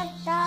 알았다.